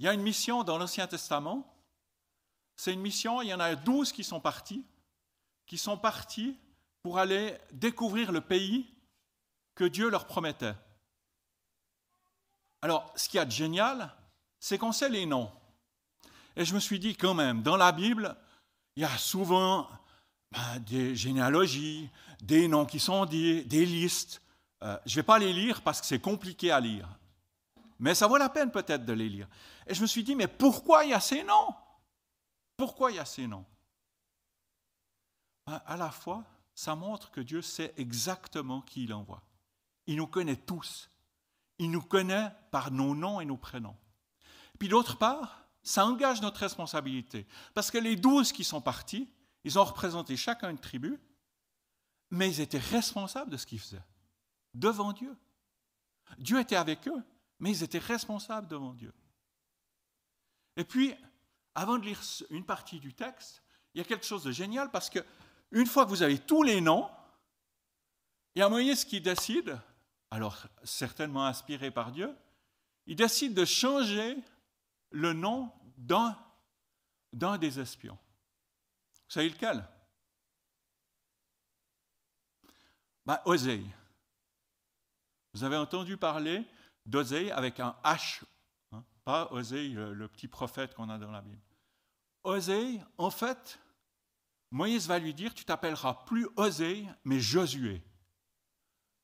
il y a une mission dans l'Ancien Testament. C'est une mission, il y en a douze qui sont partis, qui sont partis pour aller découvrir le pays que Dieu leur promettait. Alors, ce qu'il y a de génial, c'est qu'on sait les noms. Et je me suis dit, quand même, dans la Bible, il y a souvent ben, des généalogies, des noms qui sont dits, des listes. Euh, je ne vais pas les lire parce que c'est compliqué à lire. Mais ça vaut la peine peut-être de les lire. Et je me suis dit, mais pourquoi il y a ces noms? Pourquoi il y a ces noms? Ben, À la fois, ça montre que Dieu sait exactement qui il envoie. Il nous connaît tous. Il nous connaît par nos noms et nos prénoms. Puis d'autre part, ça engage notre responsabilité. Parce que les douze qui sont partis, ils ont représenté chacun une tribu, mais ils étaient responsables de ce qu'ils faisaient, devant Dieu. Dieu était avec eux, mais ils étaient responsables devant Dieu. Et puis, avant de lire une partie du texte, il y a quelque chose de génial parce que une fois que vous avez tous les noms, il y a Moïse qui décide, alors certainement inspiré par Dieu, il décide de changer le nom d'un, des espions. Vous savez lequel? Ben, Osée. Vous avez entendu parler d'Osée avec un H, hein, pas Osée, le, petit prophète qu'on a dans la Bible. Osée, en fait, Moïse va lui dire, tu t'appelleras plus Osée, mais Josué.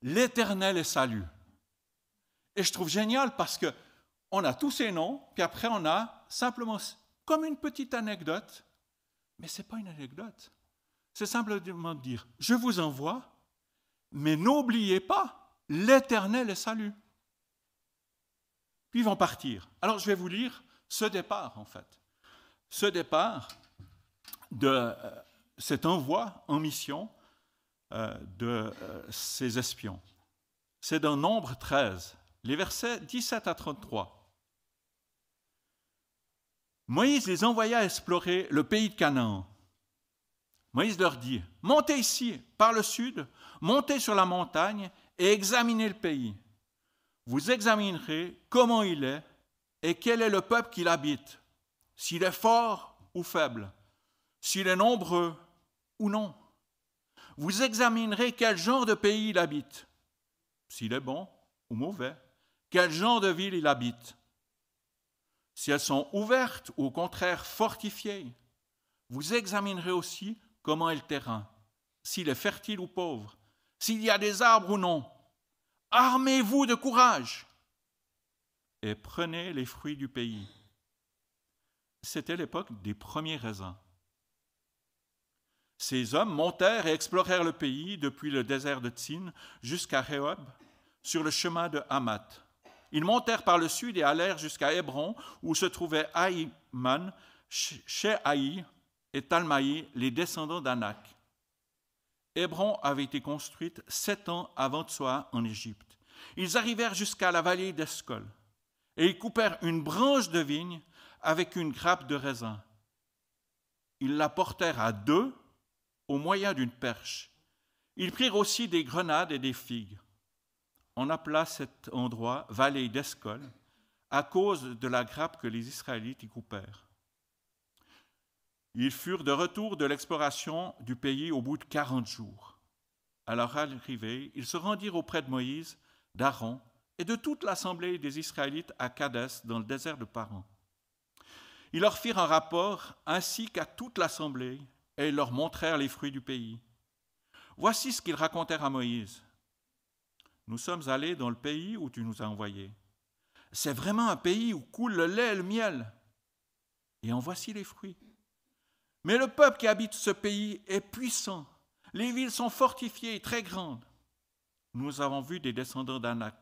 L'Éternel est salut. Et je trouve génial parce que on a tous ces noms, puis après on a simplement comme une petite anecdote, mais ce n'est pas une anecdote. C'est simplement de dire, je vous envoie, mais n'oubliez pas, l'Éternel est salut. Puis ils vont partir. Alors je vais vous lire ce départ, en fait. Ce départ de euh, cet envoi en mission euh, de euh, ces espions. C'est dans Nombre 13, les versets 17 à 33. Moïse les envoya explorer le pays de Canaan. Moïse leur dit, montez ici par le sud, montez sur la montagne et examinez le pays. Vous examinerez comment il est et quel est le peuple qui l'habite, s'il est fort ou faible, s'il est nombreux ou non. Vous examinerez quel genre de pays il habite, s'il est bon ou mauvais, quel genre de ville il habite, si elles sont ouvertes ou au contraire fortifiées. Vous examinerez aussi comment est le terrain, s'il est fertile ou pauvre, s'il y a des arbres ou non. Armez-vous de courage et prenez les fruits du pays. C'était l'époque des premiers raisins. Ces hommes montèrent et explorèrent le pays depuis le désert de Tsin jusqu'à Rehob, sur le chemin de Hamath. Ils montèrent par le sud et allèrent jusqu'à Hébron, où se trouvaient Aïman, Shehaï et Talmaï, les descendants d'Anak. Hébron avait été construite sept ans avant Tsoa en Égypte. Ils arrivèrent jusqu'à la vallée d'Escol, et ils coupèrent une branche de vigne avec une grappe de raisin. Ils la portèrent à deux au moyen d'une perche. Ils prirent aussi des grenades et des figues on appela cet endroit vallée d'Escol à cause de la grappe que les Israélites y coupèrent. Ils furent de retour de l'exploration du pays au bout de quarante jours. À leur arrivée, ils se rendirent auprès de Moïse, d'Aaron et de toute l'assemblée des Israélites à Kadès, dans le désert de Paran. Ils leur firent un rapport ainsi qu'à toute l'assemblée et leur montrèrent les fruits du pays. Voici ce qu'ils racontèrent à Moïse. Nous sommes allés dans le pays où tu nous as envoyés. C'est vraiment un pays où coule le lait et le miel. Et en voici les fruits. Mais le peuple qui habite ce pays est puissant. Les villes sont fortifiées et très grandes. Nous avons vu des descendants d'Anak.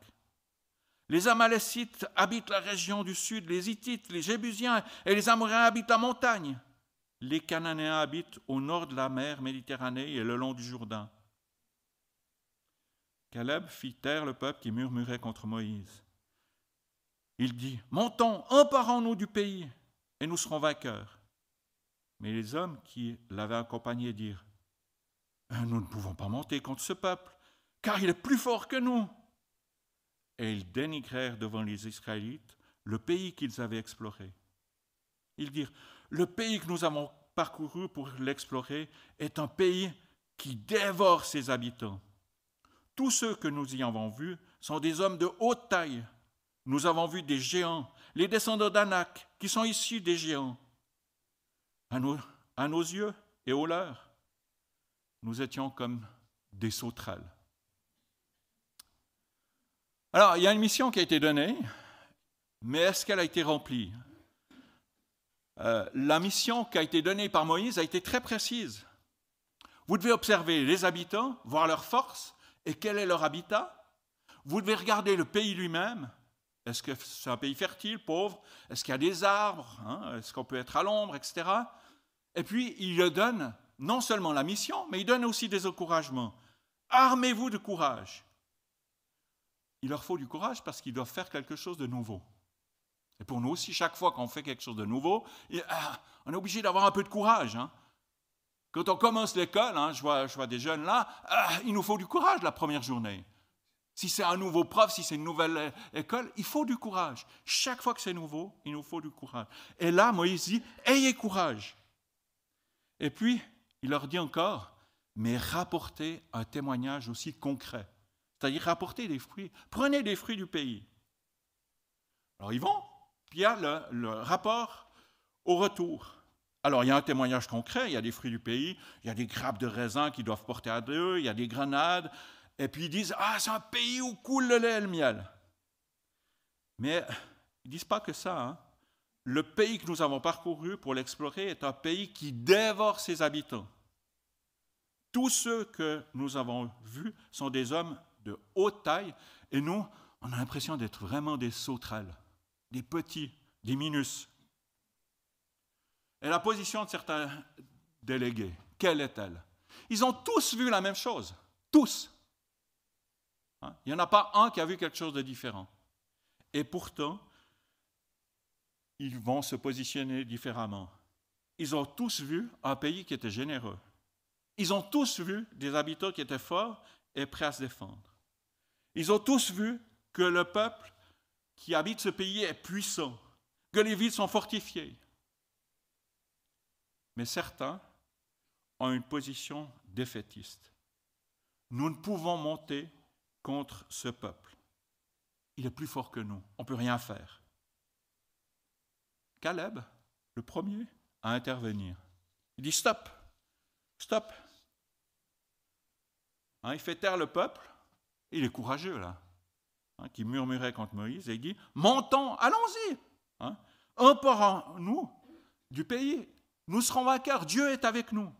Les Amalécites habitent la région du sud, les Hittites, les Jébusiens et les Amoréens habitent la montagne. Les Cananéens habitent au nord de la mer Méditerranée et le long du Jourdain. Caleb fit taire le peuple qui murmurait contre Moïse. Il dit, Montons, emparons-nous du pays, et nous serons vainqueurs. Mais les hommes qui l'avaient accompagné dirent, Nous ne pouvons pas monter contre ce peuple, car il est plus fort que nous. Et ils dénigrèrent devant les Israélites le pays qu'ils avaient exploré. Ils dirent, le pays que nous avons parcouru pour l'explorer est un pays qui dévore ses habitants. Tous ceux que nous y avons vus sont des hommes de haute taille. Nous avons vu des géants, les descendants d'Anak, qui sont issus des géants. À nos, nos yeux et aux leurs, nous étions comme des sauterelles. Alors, il y a une mission qui a été donnée, mais est-ce qu'elle a été remplie? Euh, La mission qui a été donnée par Moïse a été très précise. Vous devez observer les habitants, voir leur force et quel est leur habitat. Vous devez regarder le pays lui-même. Est-ce que c'est un pays fertile, pauvre? Est-ce qu'il y a des arbres hein? Est-ce qu'on peut être à l'ombre, etc. Et puis, il donne non seulement la mission, mais il donne aussi des encouragements. Armez-vous de courage il leur faut du courage parce qu'ils doivent faire quelque chose de nouveau. Et pour nous aussi, chaque fois qu'on fait quelque chose de nouveau, ah, on est obligé d'avoir un peu de courage. Hein. Quand on commence l'école, hein, je, vois, je, vois, des jeunes là, ah, il nous faut du courage la première journée. Si c'est un nouveau prof, si c'est une nouvelle euh, école, il faut du courage. Chaque fois que c'est nouveau, il nous faut du courage. Et là, Moïse dit, ayez courage. Et puis, il leur dit encore, mais rapportez un témoignage aussi concret c'est-à-dire rapporter des fruits. Prenez des fruits du pays. Alors ils vont, puis il y a le, rapport au retour. Alors il y a un témoignage concret, il y a des fruits du pays, il y a des grappes de raisin qui doivent porter à deux, il y a des grenades, et puis ils disent, ah c'est un pays où coule le lait et le miel. Mais ils disent pas que ça. Hein. Le pays que nous avons parcouru pour l'explorer est un pays qui dévore ses habitants. Tous ceux que nous avons vus sont des hommes de haute taille, et nous, on a l'impression d'être vraiment des sauterelles, des petits, des minus. Et la position de certains délégués, quelle est-elle? Ils ont tous vu la même chose, tous. Hein? Il n'y en a pas un qui a vu quelque chose de différent. Et pourtant, ils vont se positionner différemment. Ils ont tous vu un pays qui était généreux. Ils ont tous vu des habitants qui étaient forts et prêts à se défendre. Ils ont tous vu que le peuple qui habite ce pays est puissant, que les villes sont fortifiées. Mais certains ont une position défaitiste. Nous ne pouvons monter contre ce peuple. Il est plus fort que nous. On ne peut rien faire. Caleb, le premier à intervenir, il dit stop, stop. Hein, il fait taire le peuple il est courageux là, hein, qui murmurait contre Moïse et dit Montons, allons-y hein, nous du pays, nous serons vainqueurs, Dieu est avec nous.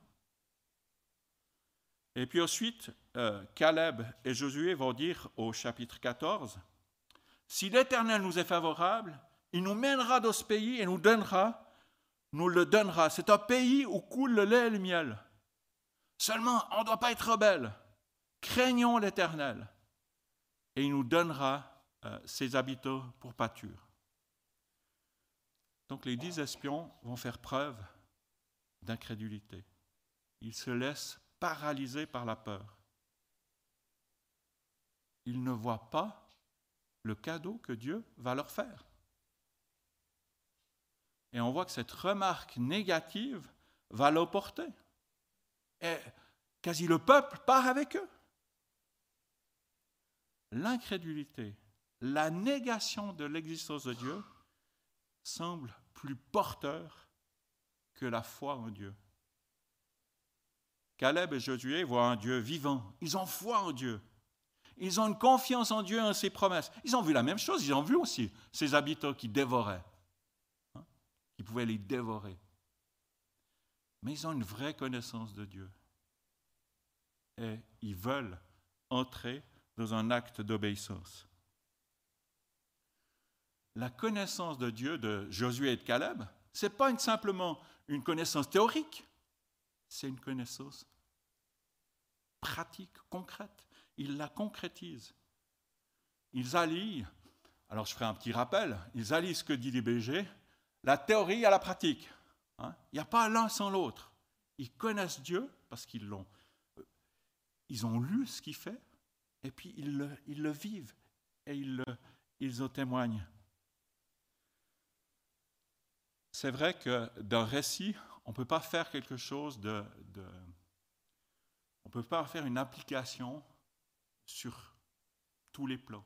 Et puis ensuite, euh, Caleb et Josué vont dire au chapitre 14 Si l'Éternel nous est favorable, il nous mènera dans ce pays et nous donnera, nous le donnera. C'est un pays où coule le lait et le miel. Seulement, on ne doit pas être rebelle. Craignons l'Éternel et il nous donnera euh, ses habitants pour pâture. Donc les dix espions vont faire preuve d'incrédulité. Ils se laissent paralyser par la peur. Ils ne voient pas le cadeau que Dieu va leur faire. Et on voit que cette remarque négative va l'emporter. Et quasi le peuple part avec eux l'incrédulité, la négation de l'existence de Dieu semble plus porteur que la foi en Dieu. Caleb et Josué voient un Dieu vivant. Ils ont foi en Dieu. Ils ont une confiance en Dieu et en ses promesses. Ils ont vu la même chose. Ils ont vu aussi ces habitants qui dévoraient, hein, qui pouvaient les dévorer. Mais ils ont une vraie connaissance de Dieu. Et ils veulent entrer dans un acte d'obéissance. La connaissance de Dieu de Josué et de Caleb, ce n'est pas simplement une connaissance théorique, c'est une connaissance pratique, concrète. Ils la concrétisent. Ils allient, alors je ferai un petit rappel, ils allient ce que dit l'IBG, la théorie à la pratique. Hein. Il n'y a pas l'un sans l'autre. Ils connaissent Dieu parce qu'ils l'ont. Ils ont lu ce qu'il fait, et puis ils le, vivent et ils, en témoignent. c'est vrai que d'un récit, on ne peut pas faire quelque chose de, on ne peut pas faire une application sur tous les plans.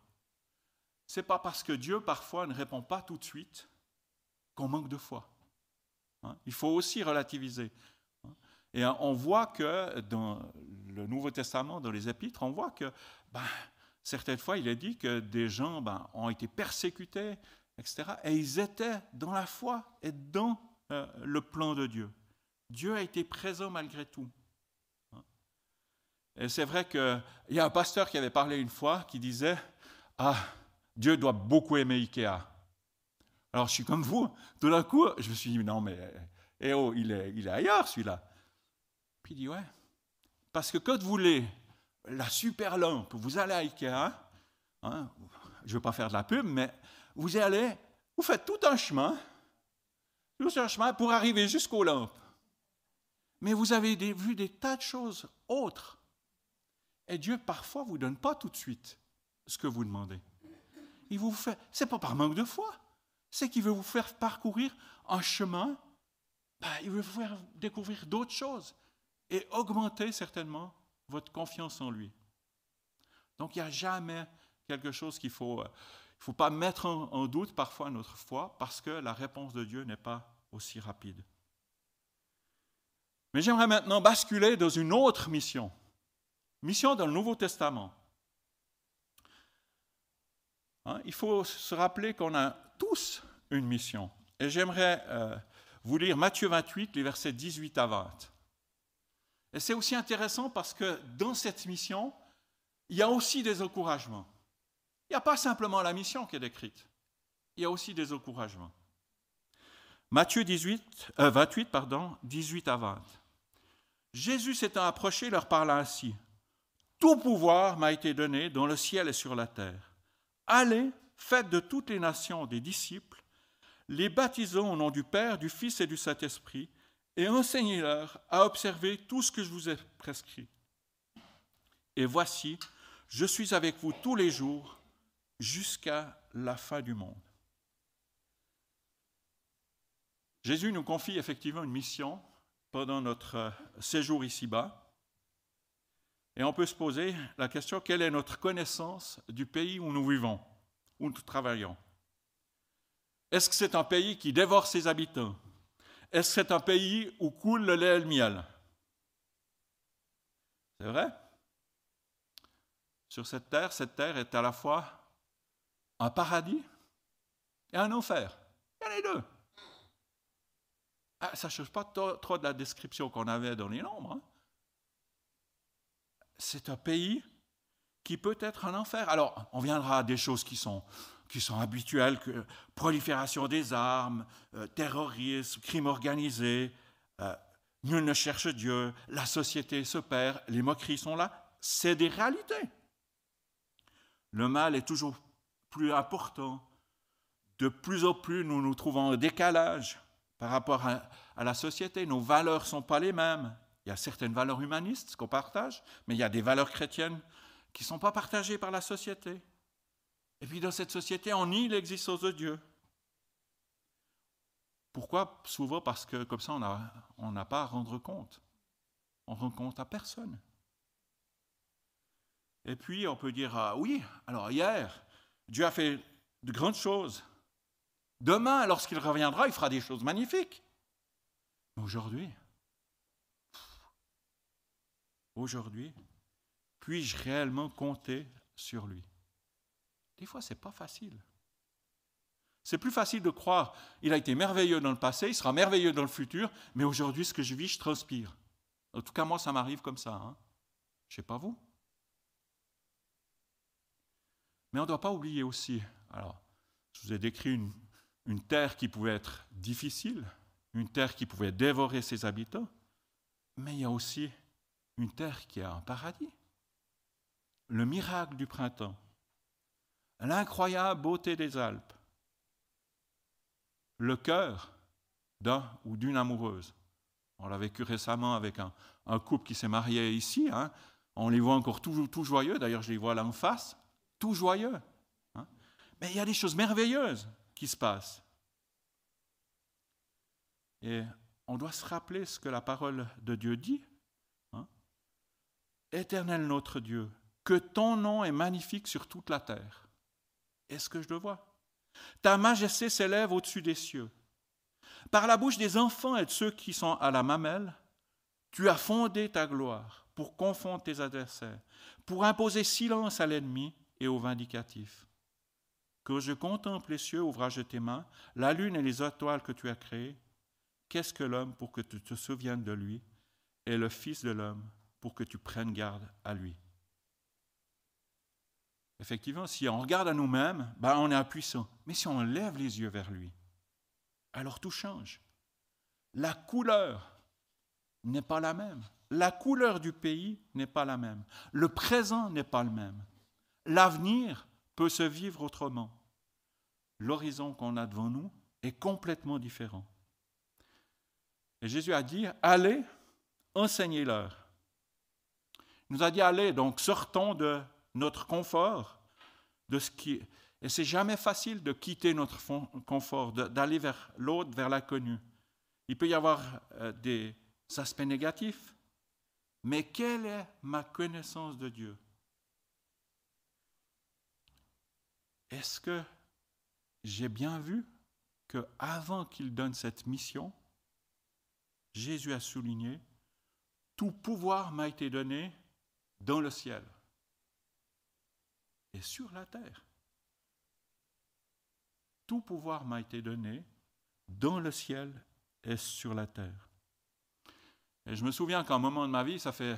Ce n'est pas parce que Dieu parfois ne répond pas tout de suite qu'on manque de foi. Hein. Il faut aussi relativiser. Et on voit que dans le Nouveau Testament, dans les Épîtres, on voit que ben, certaines fois, il est dit que des gens ben, ont été persécutés, etc. Et ils étaient dans la foi et dans euh, le plan de Dieu. Dieu a été présent malgré tout. Et c'est vrai qu'il y a un pasteur qui avait parlé une fois qui disait Ah, Dieu doit beaucoup aimer Ikea. Alors je suis comme vous. Tout d'un coup, je me suis dit Non, mais eh oh, il, est, il est ailleurs celui-là. Il dit Ouais. Parce que quand vous voulez la super lampe, vous allez à Ikea, hein, je ne veux pas faire de la pub, mais vous allez, vous faites tout un chemin, tout un chemin pour arriver jusqu'aux lampes. Mais vous avez vu des tas de choses autres et Dieu, parfois, vous donne pas tout de suite ce que vous demandez. Il vous fait, c'est pas par manque de foi, c'est qu'il veut vous faire parcourir un chemin, ben, il veut vous faire découvrir d'autres choses et augmenter certainement votre confiance en lui. Donc il n'y a jamais quelque chose qu'il faut, il faut pas mettre en doute parfois notre foi parce que la réponse de Dieu n'est pas aussi rapide. Mais j'aimerais maintenant basculer dans une autre mission. Mission dans le Nouveau Testament. Hein, il faut se rappeler qu'on a tous une mission. Et j'aimerais euh, vous lire Matthieu 28, les versets 18 à 20. Et c'est aussi intéressant parce que dans cette mission, il y a aussi des encouragements. Il n'y a pas simplement la mission qui est décrite, il y a aussi des encouragements. Matthieu 18, 28, euh, pardon, 18 à 20. Jésus s'étant approché leur parla ainsi. Tout pouvoir m'a été donné dans le ciel et sur la terre. Allez, faites de toutes les nations des disciples, les baptisons au nom du Père, du Fils et du Saint-Esprit, et enseignez-leur à observer tout ce que je vous ai prescrit. Et voici, je suis avec vous tous les jours jusqu'à la fin du monde. Jésus nous confie effectivement une mission pendant notre séjour ici-bas. Et on peut se poser la question, quelle est notre connaissance du pays où nous vivons, où nous travaillons? Est-ce que c'est un pays qui dévore ses habitants? Est-ce que c'est un pays où coule le lait et le miel? C'est vrai? Sur cette terre, cette terre est à la fois un paradis et un enfer. Il y a les deux. Ah, ça ne change pas trop de la description qu'on avait dans les nombres. Hein c'est un pays qui peut être un enfer. Alors, on viendra à des choses qui sont, qui sont habituelles, que prolifération des armes, euh, terrorisme, crime organisé, euh, nul ne cherche Dieu, la société se perd, les moqueries sont là. C'est des réalités. Le mal est toujours plus important. De plus en plus, nous nous trouvons en décalage par rapport à, à la société. Nos valeurs ne sont pas les mêmes. Il y a certaines valeurs humanistes qu'on partage, mais il y a des valeurs chrétiennes qui ne sont pas partagées par la société. Et puis dans cette société, on nie l'existence de Dieu. Pourquoi Souvent parce que comme ça, on n'a pas à rendre compte. On rend compte à personne. Et puis on peut dire, ah oui, alors hier, Dieu a fait de grandes choses. Demain, lorsqu'il reviendra, il fera des choses magnifiques. Mais aujourd'hui, aujourd'hui, puis-je réellement compter sur lui? Des fois, ce n'est pas facile. C'est plus facile de croire, il a été merveilleux dans le passé, il sera merveilleux dans le futur, mais aujourd'hui, ce que je vis, je transpire. En tout cas, moi, ça m'arrive comme ça. Hein. Je ne sais pas vous. Mais on ne doit pas oublier aussi, alors, je vous ai décrit une, une terre qui pouvait être difficile, une terre qui pouvait dévorer ses habitants, mais il y a aussi une terre qui a un paradis. Le miracle du printemps, l'incroyable beauté des Alpes, le cœur d'un ou d'une amoureuse. On l'a vécu récemment avec un, couple qui s'est marié ici. Hein. On les voit encore tout, joyeux. D'ailleurs, je les vois là en face, tout joyeux. Hein. Mais il y a des choses merveilleuses qui se passent. Et on doit se rappeler ce que la parole de Dieu dit. Hein. Éternel notre Dieu, que ton nom est magnifique sur toute la terre. Est-ce que je le vois? Ta majesté s'élève au-dessus des cieux. Par la bouche des enfants et de ceux qui sont à la mamelle, tu as fondé ta gloire pour confondre tes adversaires, pour imposer silence à l'ennemi et au vindicatif. Que je contemple les cieux, ouvrage de tes mains, la lune et les étoiles que tu as créées. Qu'est-ce que l'homme pour que tu te souviennes de lui, et le Fils de l'homme pour que tu prennes garde à lui? Effectivement, si on regarde à nous-mêmes, ben on est impuissant. Mais si on lève les yeux vers lui, alors tout change. La couleur n'est pas la même. La couleur du pays n'est pas la même. Le présent n'est pas le même. L'avenir peut se vivre autrement. L'horizon qu'on a devant nous est complètement différent. Et Jésus a dit, allez, enseignez-leur. Il nous a dit, allez, donc sortons de notre confort, de ce qui... Et c'est jamais facile de quitter notre confort, d'aller vers l'autre, vers l'inconnu. Il peut y avoir euh, des aspects négatifs, mais quelle est ma connaissance de Dieu? Est-ce que j'ai bien vu que avant qu'il donne cette mission, Jésus a souligné tout pouvoir m'a été donné dans le ciel et sur la terre. Tout pouvoir m'a été donné dans le ciel et sur la terre. Et je me souviens qu'à un moment de ma vie, ça fait,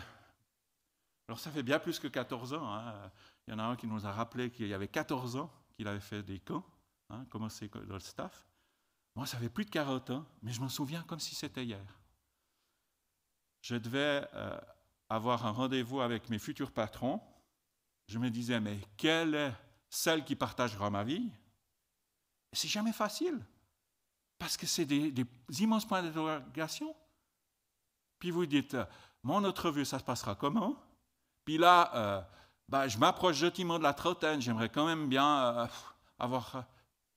alors ça fait bien plus que 14 ans. Hein. Il y en a un qui nous a rappelé qu'il y avait 14 ans qu'il avait fait des camps, hein, commencé dans le staff. Moi, ça fait plus de 40 ans, mais je me souviens comme si c'était hier. Je devais euh, avoir un rendez-vous avec mes futurs patrons. Je me disais, mais quelle est celle qui partagera ma vie? C'est jamais facile, parce que c'est des, immenses points d'interrogation. Puis vous dites, mon entrevue, ça se passera comment Puis là, euh, bah, je m'approche gentiment de la trentaine, j'aimerais quand même bien euh, avoir euh,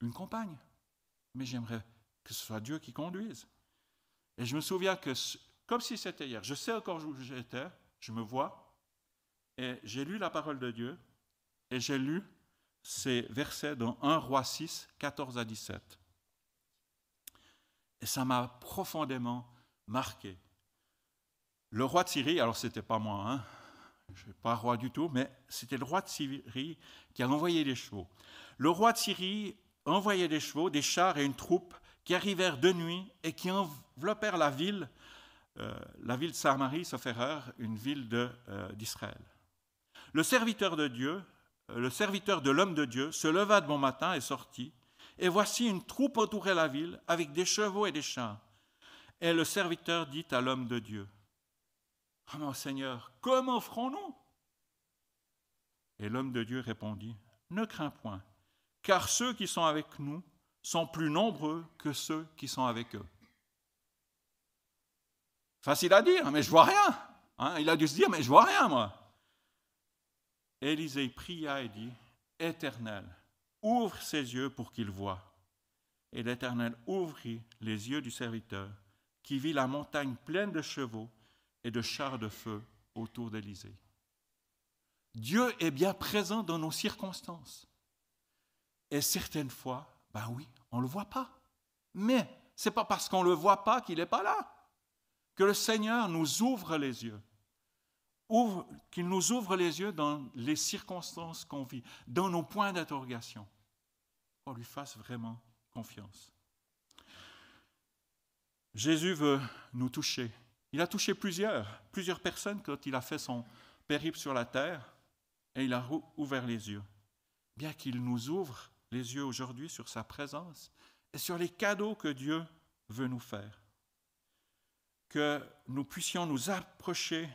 une compagne. Mais j'aimerais que ce soit Dieu qui conduise. Et je me souviens que, comme si c'était hier, je sais encore où j'étais, je me vois, et j'ai lu la parole de Dieu, et j'ai lu ces versets dans 1 Roi 6, 14 à 17. Et ça m'a profondément marqué. Le roi de Syrie, alors ce n'était pas moi, hein, je suis pas roi du tout, mais c'était le roi de Syrie qui a envoyé des chevaux. Le roi de Syrie envoyait des chevaux, des chars et une troupe qui arrivèrent de nuit et qui enveloppèrent la ville, euh, la ville de Samarie, sauf erreur, une ville euh, d'Israël. Le serviteur de Dieu, euh, le serviteur de l'homme de Dieu, se leva de bon matin et sortit. Et voici une troupe entourait la ville avec des chevaux et des chars. Et le serviteur dit à l'homme de Dieu, ah mon Seigneur, comment ferons-nous? Et l'homme de Dieu répondit, Ne crains point, car ceux qui sont avec nous sont plus nombreux que ceux qui sont avec eux. Facile à dire, mais je vois rien. Hein, il a dû se dire, mais je vois rien, moi. Élisée pria et dit, Éternel, ouvre ses yeux pour qu'il voie. Et l'Éternel ouvrit les yeux du serviteur, qui vit la montagne pleine de chevaux et de chars de feu autour d'Élysée. Dieu est bien présent dans nos circonstances. Et certaines fois, ben oui, on ne le voit pas. Mais ce n'est pas parce qu'on ne le voit pas qu'il n'est pas là. Que le Seigneur nous ouvre les yeux. Qu'il nous ouvre les yeux dans les circonstances qu'on vit, dans nos points d'interrogation. Qu'on lui fasse vraiment confiance. Jésus veut nous toucher il a touché plusieurs, plusieurs personnes quand il a fait son périple sur la terre et il a ouvert les yeux. Bien qu'il nous ouvre les yeux aujourd'hui sur sa présence et sur les cadeaux que Dieu veut nous faire. Que nous puissions nous approcher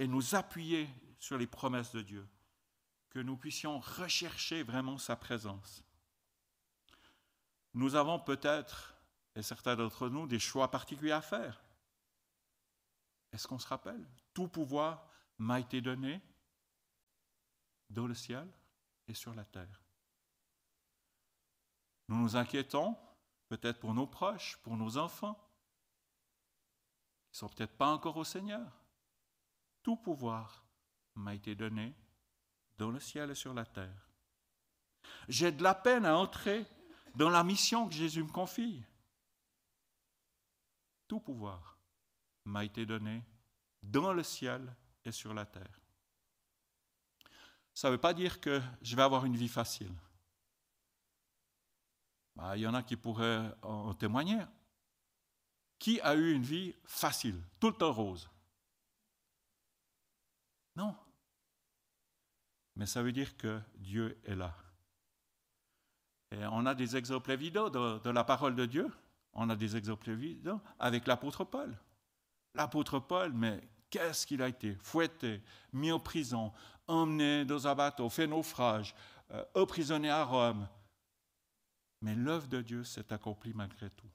et nous appuyer sur les promesses de Dieu. Que nous puissions rechercher vraiment sa présence. Nous avons peut-être, et certains d'entre nous, des choix particuliers à faire. Est-ce qu'on se rappelle? Tout pouvoir m'a été donné dans le ciel et sur la terre. Nous nous inquiétons, peut-être pour nos proches, pour nos enfants, qui ne sont peut-être pas encore au Seigneur. Tout pouvoir m'a été donné dans le ciel et sur la terre. J'ai de la peine à entrer dans la mission que Jésus me confie. Tout pouvoir m'a été donné dans le ciel et sur la terre. Ça ne veut pas dire que je vais avoir une vie facile. Bah, il y en a qui pourraient en témoigner. Qui a eu une vie facile, tout le temps rose? Non. Mais ça veut dire que Dieu est là. Et on a des exemples évidents de, la parole de Dieu. On a des exemples évidents avec l'apôtre Paul. L'apôtre Paul, mais qu'est-ce qu'il a été? Fouetté, mis en prison, emmené dans un bateau, fait naufrage, euh, emprisonné à Rome. Mais l'œuvre de Dieu s'est accomplie malgré tout.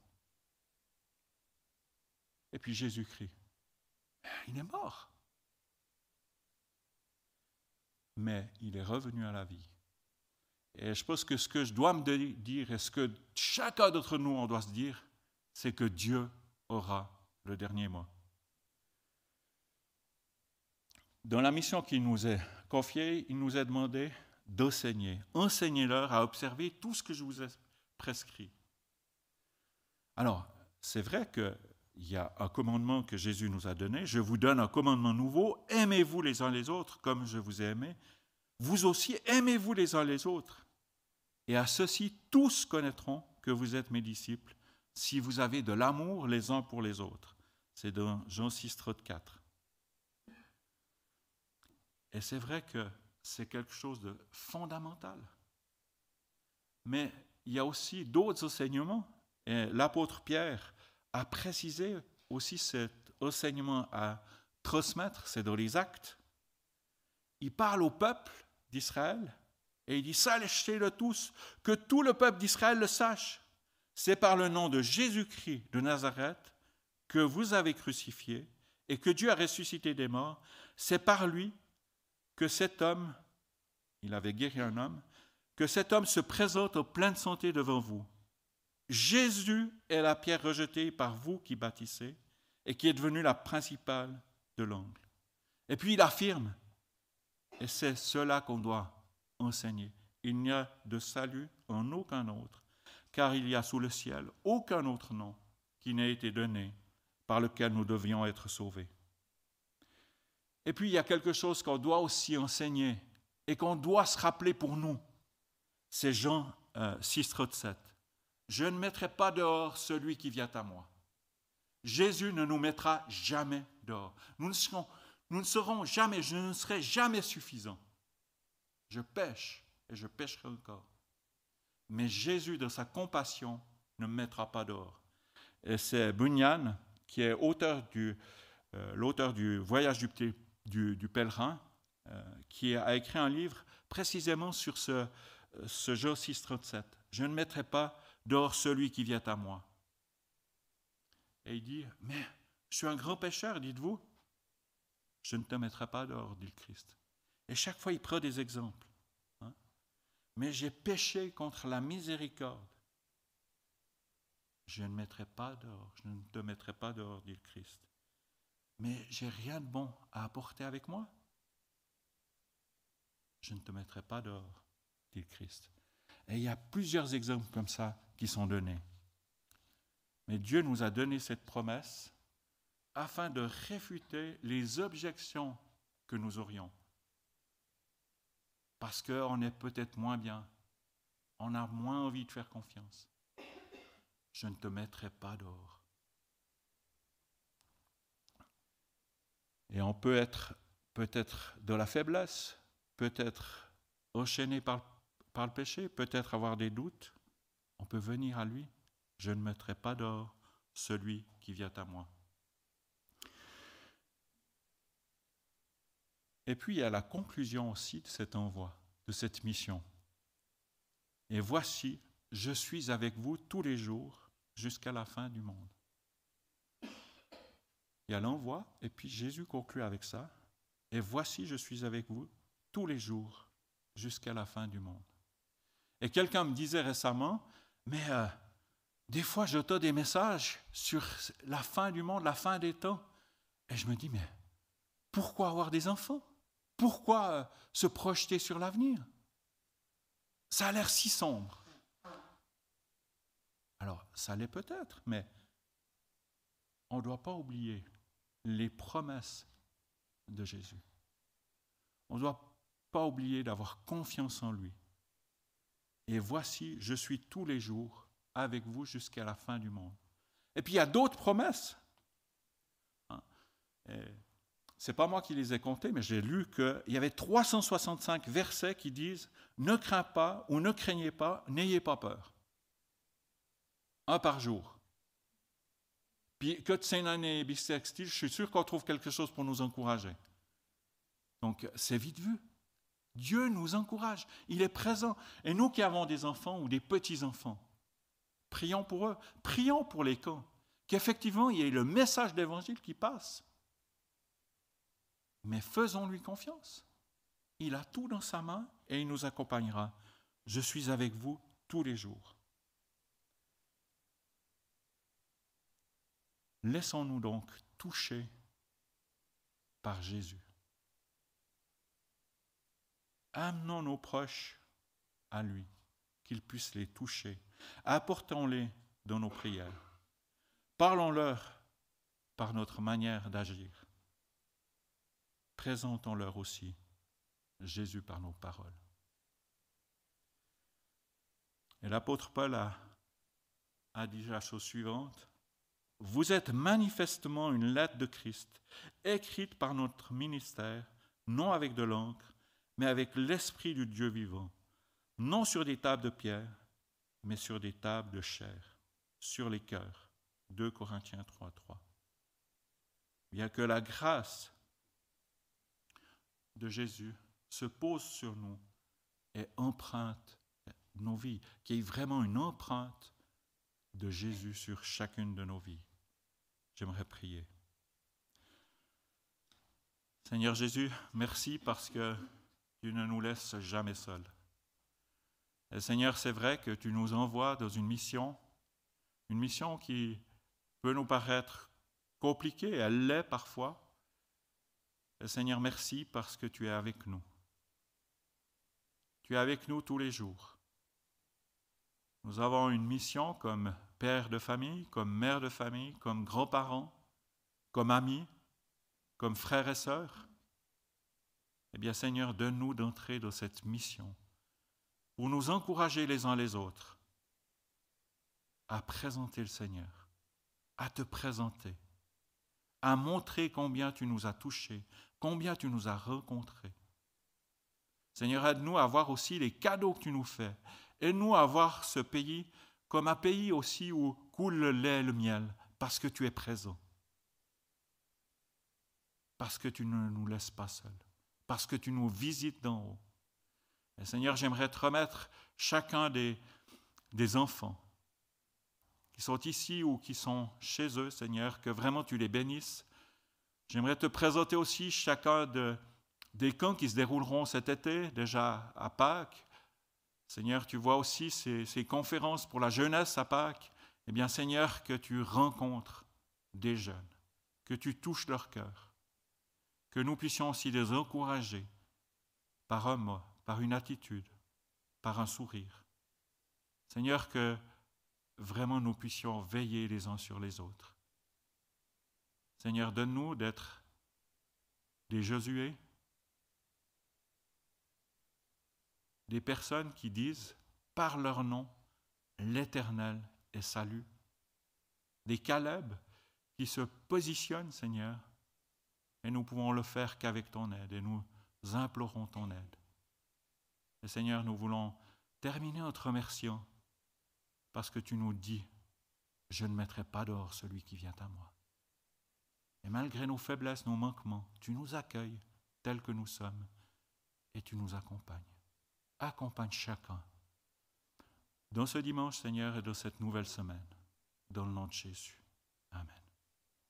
Et puis Jésus-Christ, il est mort. Mais il est revenu à la vie. Et je pense que ce que je dois me dire et ce que chacun d'entre nous, on doit se dire, c'est que Dieu aura le dernier mot. Dans la mission qui nous est confiée, il nous est demandé d'enseigner. Enseignez-leur à observer tout ce que je vous ai prescrit. Alors, c'est vrai qu'il y a un commandement que Jésus nous a donné. Je vous donne un commandement nouveau. Aimez-vous les uns les autres comme je vous ai aimé. Vous aussi, aimez-vous les uns les autres. Et à ceci, tous connaîtront que vous êtes mes disciples si vous avez de l'amour les uns pour les autres. C'est dans Jean 6, 34. Et c'est vrai que c'est quelque chose de fondamental. Mais il y a aussi d'autres enseignements. L'apôtre Pierre a précisé aussi cet enseignement à transmettre, c'est dans les actes. Il parle au peuple d'Israël et il dit, sachez-le tous, que tout le peuple d'Israël le sache. C'est par le nom de Jésus-Christ de Nazareth que vous avez crucifié et que Dieu a ressuscité des morts. C'est par lui que cet homme, il avait guéri un homme, que cet homme se présente en pleine santé devant vous. Jésus est la pierre rejetée par vous qui bâtissez et qui est devenue la principale de l'angle. Et puis il affirme, et c'est cela qu'on doit enseigner. Il n'y a de salut en aucun autre, car il y a sous le ciel aucun autre nom qui n'ait été donné par lequel nous devions être sauvés. Et puis il y a quelque chose qu'on doit aussi enseigner et qu'on doit se rappeler pour nous. C'est Jean 6, euh, 7. Je ne mettrai pas dehors celui qui vient à moi. Jésus ne nous mettra jamais dehors. Nous ne serons, nous ne serons jamais, je ne serai jamais suffisant. Je pêche et je pêcherai encore. Mais Jésus, de sa compassion, ne me mettra pas dehors. Et c'est Bunyan, qui est du, euh, l'auteur du Voyage du, du, pèlerin, euh, qui a écrit un livre précisément sur ce, ce Jean 637. Je ne mettrai pas dehors celui qui vient à moi. Et il dit, mais je suis un grand pécheur, dites-vous. Je ne te mettrai pas dehors, dit le Christ. Et chaque fois, il prend des exemples. Hein. Mais j'ai péché contre la miséricorde. Je ne mettrai pas dehors, je ne te mettrai pas dehors, dit le Christ. Mais j'ai rien de bon à apporter avec moi. Je ne te mettrai pas dehors, dit le Christ. Et il y a plusieurs exemples comme ça qui sont donnés. Mais Dieu nous a donné cette promesse afin de réfuter les objections que nous aurions parce qu'on est peut-être moins bien, on a moins envie de faire confiance. Je ne te mettrai pas dehors. Et on peut être peut-être de la faiblesse, peut-être enchaîné par, par le péché, peut-être avoir des doutes. On peut venir à lui. Je ne mettrai pas dehors celui qui vient à moi. Et puis il y a la conclusion aussi de cet envoi, de cette mission. Et voici, je suis avec vous tous les jours jusqu'à la fin du monde. Il y a l'envoi, et puis Jésus conclut avec ça. Et voici, je suis avec vous tous les jours jusqu'à la fin du monde. Et quelqu'un me disait récemment, mais euh, Des fois, j'entends des messages sur la fin du monde, la fin des temps. Et je me dis, mais pourquoi avoir des enfants? Pourquoi euh, se projeter sur l'avenir? Ça a l'air si sombre. Alors, ça l'est peut-être, mais on ne doit pas oublier les promesses de Jésus. On ne doit pas oublier d'avoir confiance en lui. Et voici, je suis tous les jours avec vous jusqu'à la fin du monde. Et puis il y a d'autres promesses. Hein? Ce n'est pas moi qui les ai comptées, mais j'ai lu qu'il y avait 365 versets qui disent Ne crains pas ou ne craignez pas, n'ayez pas peur. Un par jour. Puis que de Saint-Année et je suis sûr qu'on trouve quelque chose pour nous encourager. Donc c'est vite vu. Dieu nous encourage, il est présent. Et nous qui avons des enfants ou des petits-enfants, prions pour eux, prions pour les camps, qu'effectivement il y ait le message d'évangile qui passe. Mais faisons-lui confiance. Il a tout dans sa main et il nous accompagnera. Je suis avec vous tous les jours. Laissons-nous donc toucher par Jésus. Amenons nos proches à lui, qu'il puisse les toucher. Apportons-les dans nos prières. Parlons-leur par notre manière d'agir. Présentons-leur aussi Jésus par nos paroles. Et l'apôtre Paul a, a dit la chose suivante. Vous êtes manifestement une lettre de Christ, écrite par notre ministère, non avec de l'encre, mais avec l'Esprit du Dieu vivant, non sur des tables de pierre, mais sur des tables de chair, sur les cœurs. 2 Corinthiens 3, 3. Bien que la grâce de Jésus se pose sur nous et emprunte nos vies, qu'il y ait vraiment une empreinte de Jésus sur chacune de nos vies. J'aimerais prier. Seigneur Jésus, merci parce que tu ne nous laisses jamais seuls. Et Seigneur, c'est vrai que tu nous envoies dans une mission, une mission qui peut nous paraître compliquée, elle l'est parfois. Et Seigneur, merci parce que tu es avec nous. Tu es avec nous tous les jours. Nous avons une mission comme père de famille, comme mère de famille, comme grands-parents, comme amis, comme frères et sœurs. Eh bien Seigneur, donne-nous d'entrer dans cette mission pour nous encourager les uns les autres à présenter le Seigneur, à te présenter, à montrer combien tu nous as touchés, combien tu nous as rencontrés. Seigneur, aide-nous à voir aussi les cadeaux que tu nous fais. Aide-nous à voir ce pays comme un pays aussi où coule le lait et le miel, parce que tu es présent, parce que tu ne nous laisses pas seuls parce que tu nous visites d'en haut. Seigneur, j'aimerais te remettre chacun des, des enfants qui sont ici ou qui sont chez eux, Seigneur, que vraiment tu les bénisses. J'aimerais te présenter aussi chacun de, des camps qui se dérouleront cet été, déjà à Pâques. Seigneur, tu vois aussi ces, ces conférences pour la jeunesse à Pâques. Eh bien, Seigneur, que tu rencontres des jeunes, que tu touches leur cœur que nous puissions aussi les encourager par un mot, par une attitude, par un sourire. Seigneur, que vraiment nous puissions veiller les uns sur les autres. Seigneur, donne-nous d'être des Josué, des personnes qui disent par leur nom, l'Éternel est salut, des Caleb qui se positionnent, Seigneur, et nous pouvons le faire qu'avec ton aide, et nous implorons ton aide. Et Seigneur, nous voulons terminer en te remerciant, parce que tu nous dis, je ne mettrai pas dehors celui qui vient à moi. Et malgré nos faiblesses, nos manquements, tu nous accueilles tels que nous sommes, et tu nous accompagnes. Accompagne chacun. Dans ce dimanche, Seigneur, et dans cette nouvelle semaine, dans le nom de Jésus. Amen.